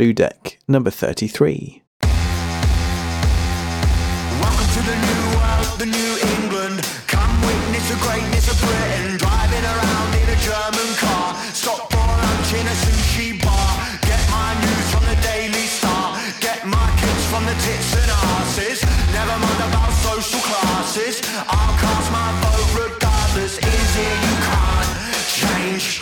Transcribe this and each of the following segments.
Blue Deck number 33. Welcome to the new world, the new England. Come witness the greatness of Britain. Driving around in a German car. Stop for lunch in a sushi bar. Get my news from the Daily Star. Get my kicks from the tits and asses. Never mind about social classes. I'll cast my vote regardless. You can't change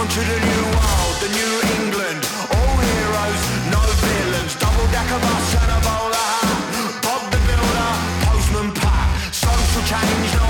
Welcome to the new world, the new England. All heroes, no villains. Double decker bus and a bowler hat. Bob the builder, postman Pat. Social change, no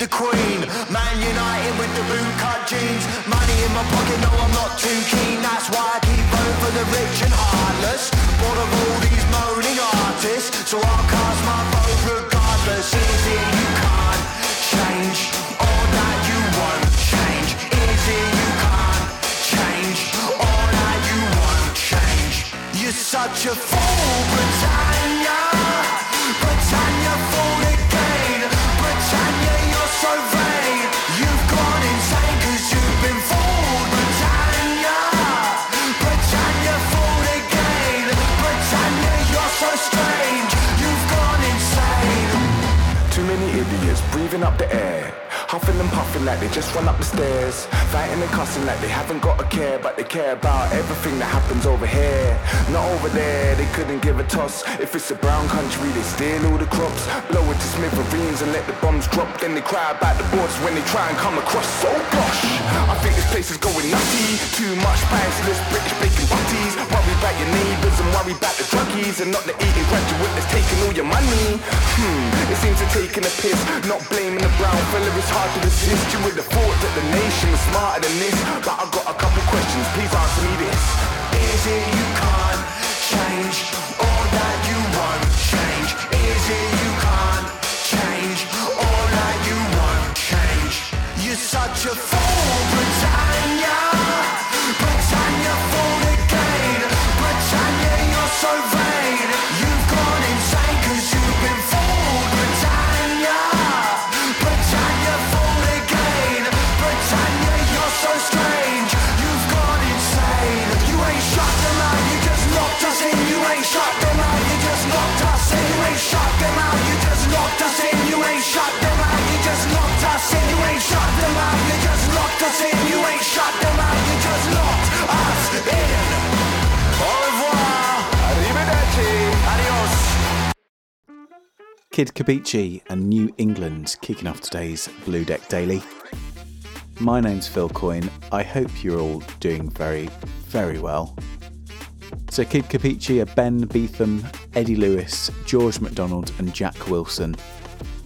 the Queen. Man United with the bootcut jeans. Money in my pocket, no, I'm not too keen. That's why I keep voting for the rich and heartless. Bored of all these moaning artists, so I'll cast my vote regardless. Is it you can't change all that you want change? Is you can't change all that you want change? You're such a fool, strange. You've gone insane. Too many idiots breathing up the air. Huffing and puffing like they just run up the stairs. Fighting and cussing like they haven't got a care, but they care about everything that happens over here. Not over there, they couldn't give a toss. If it's a brown country, they steal all the crops. Blow it to smithereens and let the bombs drop. Then they cry about the borders when they try and come across. So gosh, I think this place is going nutty. Too much priceless British bacon butties. About your neighbours and worry about the druggies and not the Eton graduate that's taking all your money. Hmm, it seems to taking a piss, not blaming the brown fella. It's hard to resist. You would have thought that the nation was smarter than this, but I got a couple questions. Please answer me this. Is it you can't change all that you want change? Is it you can't change all that you want change? You're such a Kid Kapichi and New England kicking off today's Blue Deck Daily. My name's Phil Coyne. I hope you're all doing very, very well. So, Kid Kapichi are Ben Beetham, Eddie Lewis, George MacDonald, and Jack Wilson.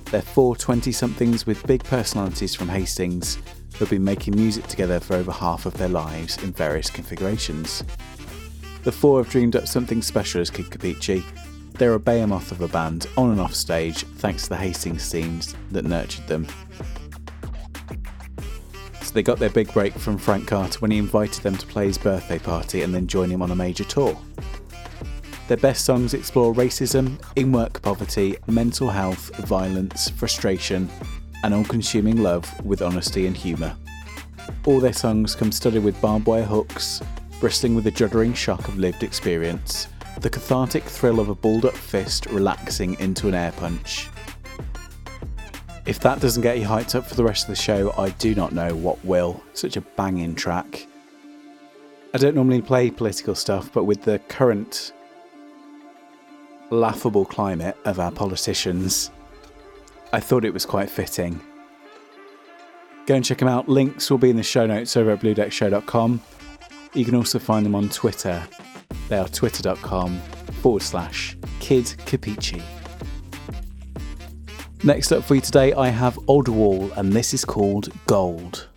They're four 20 somethings with big personalities from Hastings who've been making music together for over half of their lives in various configurations. The four have dreamed up something special as Kid Kapichi. They're a behemoth of a band on and off stage thanks to the Hastings scenes that nurtured them. So they got their big break from Frank Carter when he invited them to play his birthday party and then join him on a major tour. Their best songs explore racism, in work poverty, mental health, violence, frustration, and all consuming love with honesty and humour. All their songs come studded with barbed wire hooks, bristling with the juddering shock of lived experience, the cathartic thrill of a balled up fist relaxing into an air punch. If that doesn't get you hyped up for the rest of the show, I do not know what will. Such a banging track. I don't normally play political stuff, but with the current laughable climate of our politicians, I thought it was quite fitting. Go and check them out. Links will be in the show notes over at bluedeckshow.com. You can also find them on Twitter. They are twitter.com forward slash kid kapichi. Next up for you today, I have Oddwall, and this is called Gold.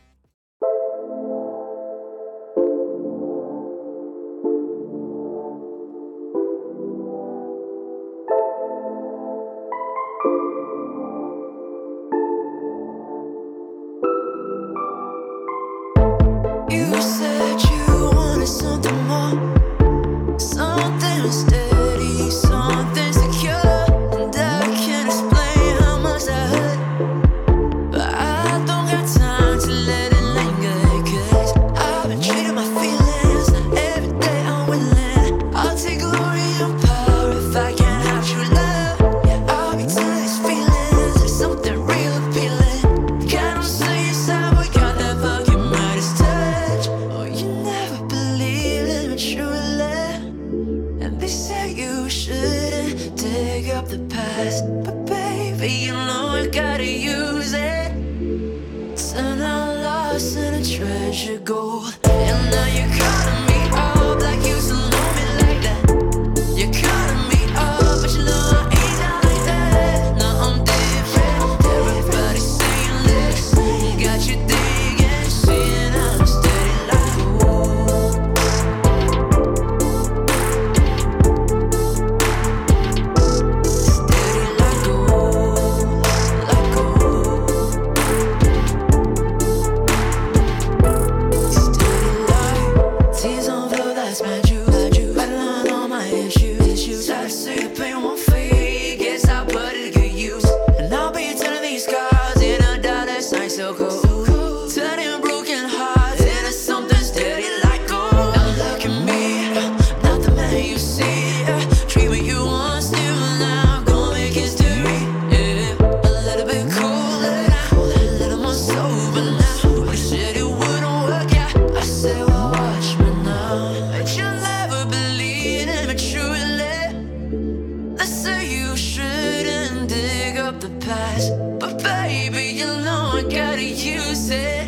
The past, but baby, you know I gotta use it.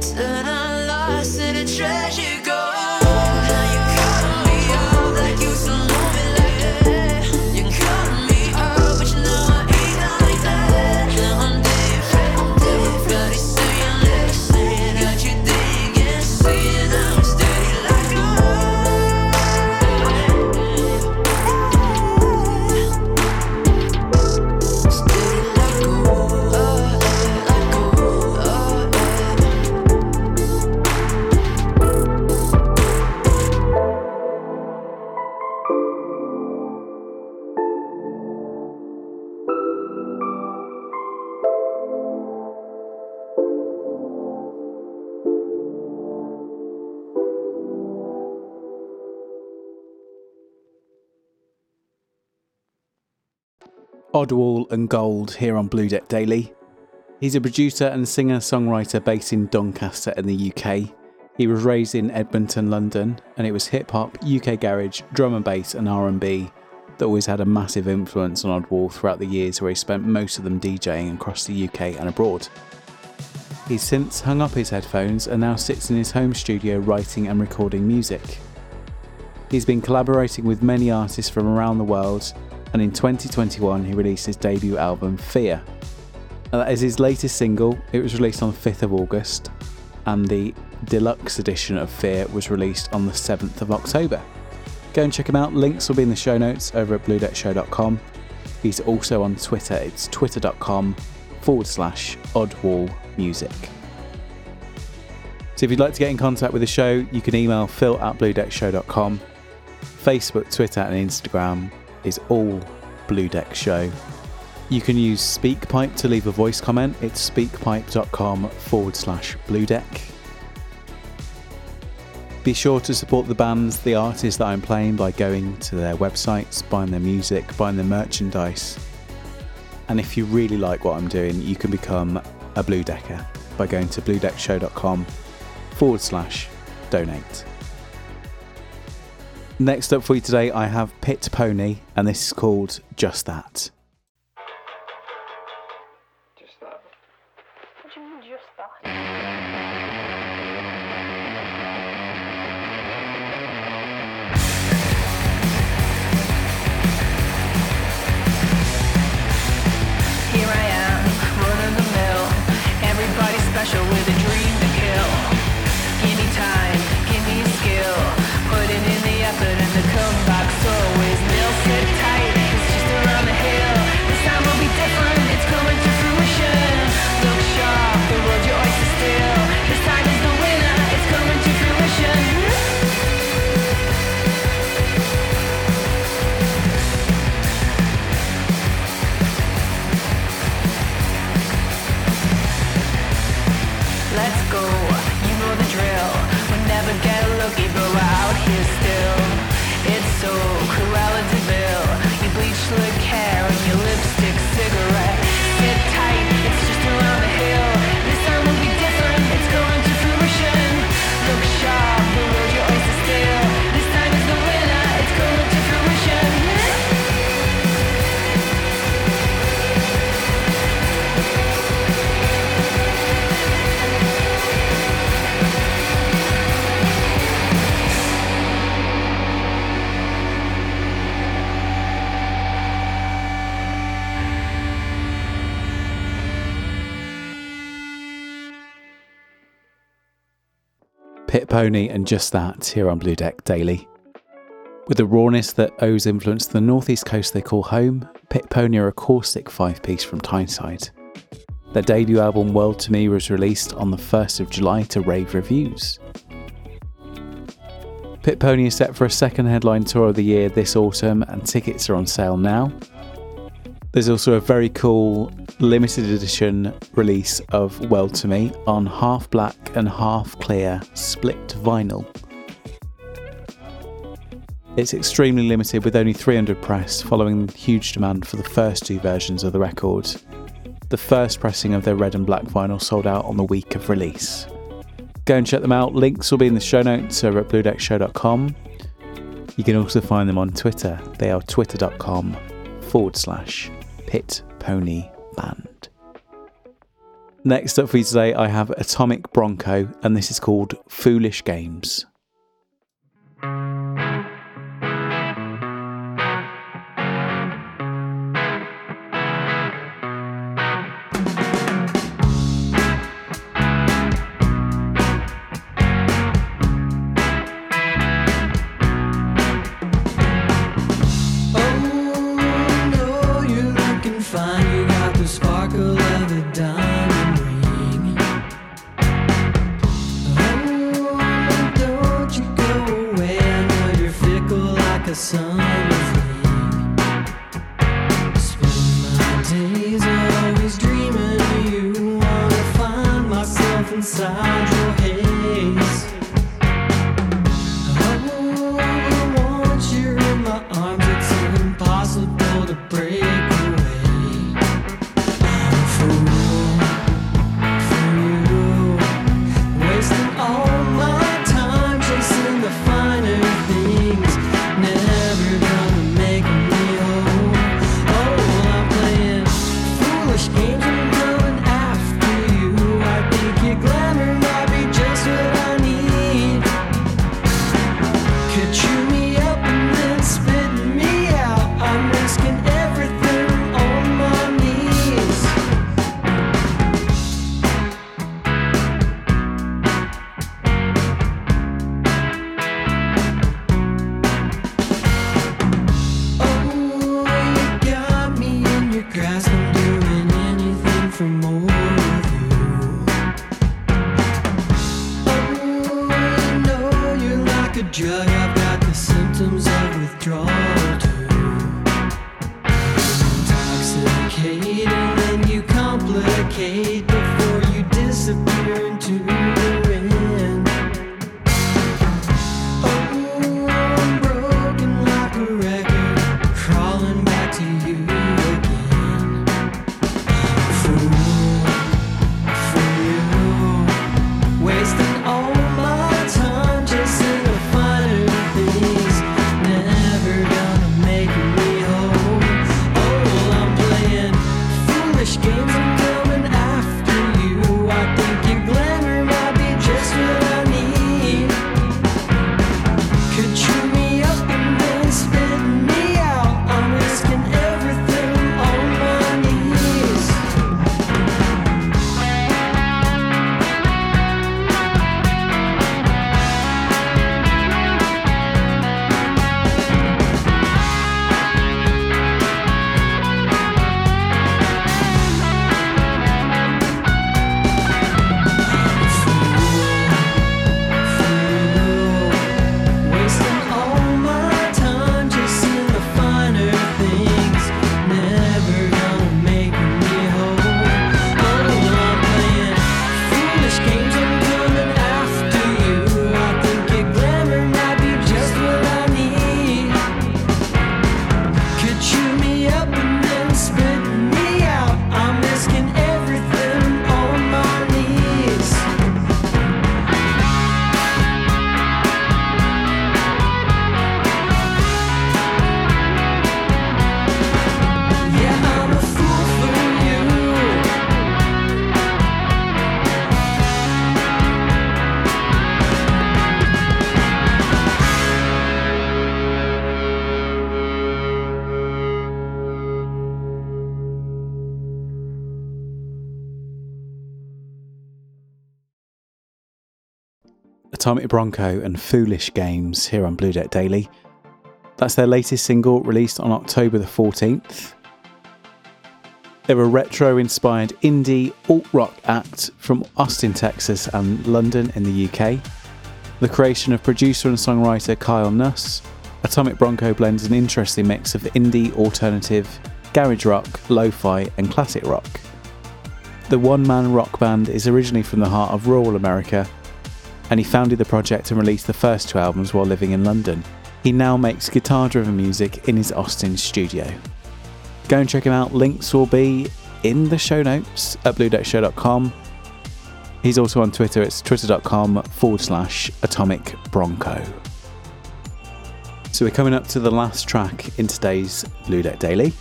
Turn Oddwall and Gold here on Blue Deck Daily. He's a producer and singer songwriter based in Doncaster in the UK. He was raised in Edmonton, London, and it was hip hop, UK garage, drum and bass, and R&B that always had a massive influence on Oddwall throughout the years where he spent most of them DJing across the UK and abroad. He's since hung up his headphones and now sits in his home studio writing and recording music. He's been collaborating with many artists from around the world, and in 2021 he released his debut album Fear. Now, that is his latest single. It was released on the 5th of August, and the deluxe edition of Fear was released on the 7th of October. Go and check him out. Links will be in the show notes over at bluedeckshow.com. He's also on Twitter. It's twitter.com forward slash oddwall music. So if you'd like to get in contact with the show, you can email phil at bluedeckshow.com. Facebook, Twitter, and Instagram is all Blue Deck Show. You can use SpeakPipe to leave a voice comment. It's speakpipe.com forward slash Blue Deck. Be sure to support the bands, the artists that I'm playing by going to their websites, buying their music, buying their merchandise. And if you really like what I'm doing, you can become a Blue Decker by going to bluedeckshow.com forward slash donate. Next up for you today, I have Pit Pony, and this is called Just That. Pit Pony and just that here on Blue Deck Daily. With the rawness that owes influence to the northeast coast they call home, Pit Pony are a caustic five piece from Tyneside. Their debut album World to Me was released on the 1st of July to rave reviews. Pit Pony is set for a second headline tour of the year this autumn and tickets are on sale now. There's also a very cool limited edition release of World to Me on half black and half clear split vinyl. It's extremely limited with only 300 press following huge demand for the first two versions of the record. The first pressing of their red and black vinyl sold out on the week of release. Go and check them out. Links will be in the show notes over at bluedeckshow.com. You can also find them on Twitter. They are twitter.com forward slash pit pony band. Next up for you today, I have Atomic Bronco, and this is called Foolish Games. Atomic Bronco and Foolish Games here on Blue Deck Daily. That's their latest single released on October the 14th. They're a retro inspired indie alt rock act from Austin, Texas and London in the UK. The creation of producer and songwriter Kyle Nuss, Atomic Bronco blends an interesting mix of indie, alternative, garage rock, lo fi, and classic rock. The one man rock band is originally from the heart of rural America, and he founded the project and released the first two albums while living in London. He now makes guitar driven music in his Austin studio. Go and check him out. Links will be in the show notes at bluedeckshow.com. He's also on Twitter. It's twitter.com forward slash atomic bronco. So we're coming up to the last track in today's Blue Deck Daily.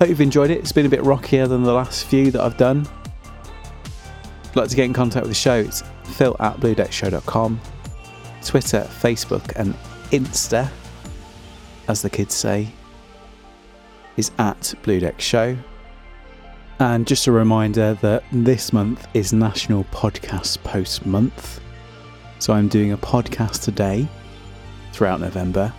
Hope you've enjoyed it. It's been a bit rockier than the last few that I've done. If you'd like to get in contact with the show, it's phil at bluedeckshow.com. Twitter, Facebook, and Insta, as the kids say, is at Blue Deck Show. And just a reminder that this month is National Podcast Post Month. So I'm doing a podcast today throughout November.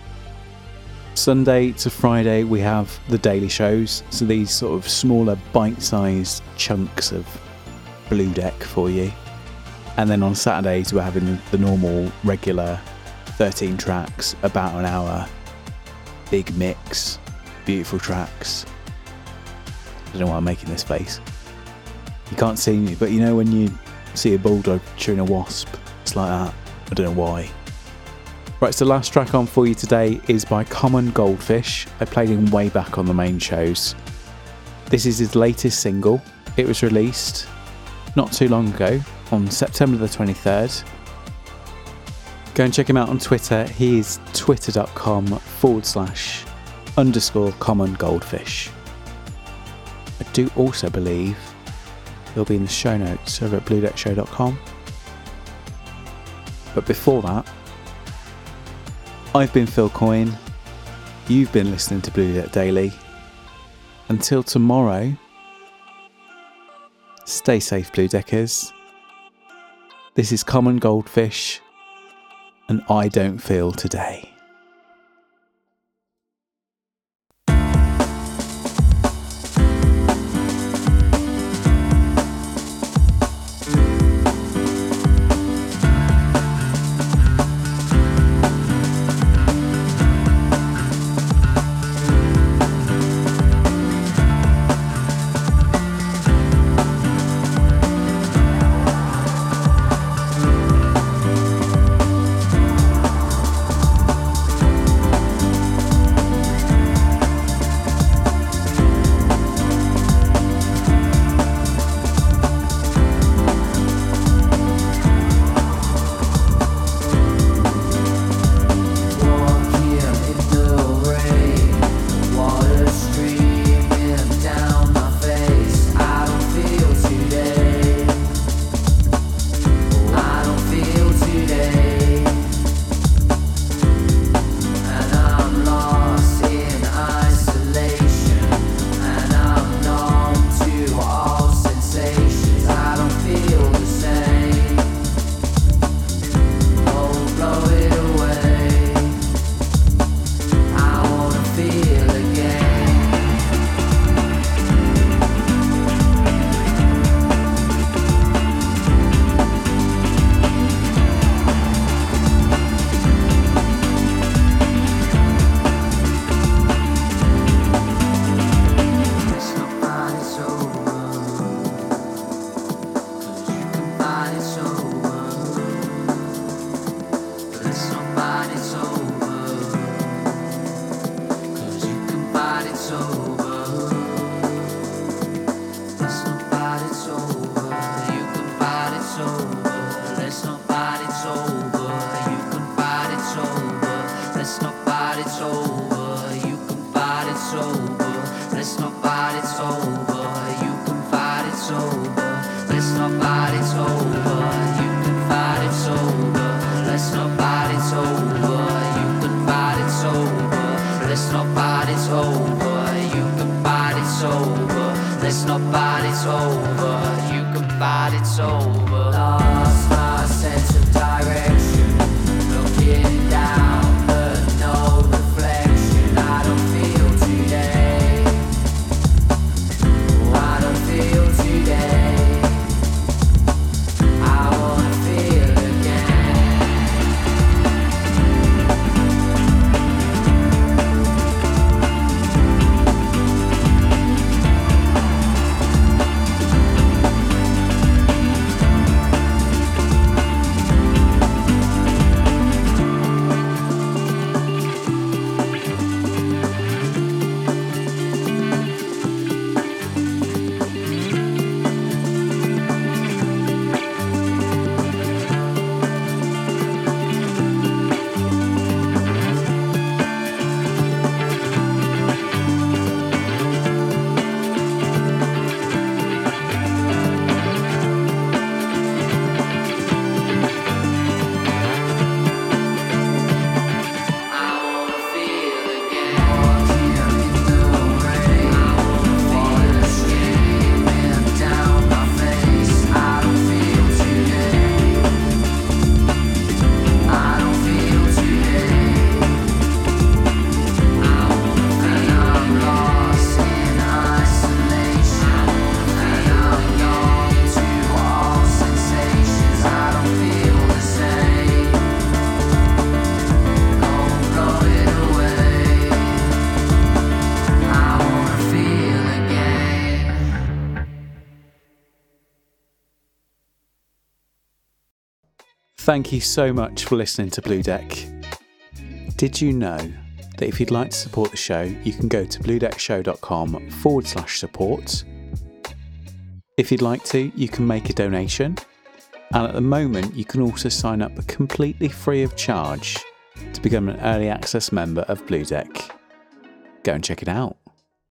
Sunday to Friday, we have the daily shows. So these sort of smaller, bite sized chunks of Blue Deck for you. And then on Saturdays, we're having the normal, regular 13 tracks, about an hour, big mix, beautiful tracks. I don't know why I'm making this face. You can't see me, but you know when you see a bulldog chewing a wasp? It's like that. I don't know why. Right, so the last track on for you today is by Common Goldfish. I played him way back on the main shows. This is his latest single. It was released not too long ago on September the 23rd. Go and check him out on Twitter. He is twitter.com forward slash underscore common goldfish. I do also believe he'll be in the show notes over at bluedeckshow.com. But before that, I've been Phil Coyne. You've been listening to Blue Deck Daily. Until tomorrow, stay safe, Blue Deckers. This is Common Goldfish, and I don't feel today. It's over. You can fight, it's over. Thank you so much for listening to Blue Deck. Did you know that if you'd like to support the show, you can go to bluedeckshow.com forward slash support. If you'd like to, you can make a donation. And at the moment, you can also sign up completely free of charge to become an early access member of Blue Deck. Go and check it out.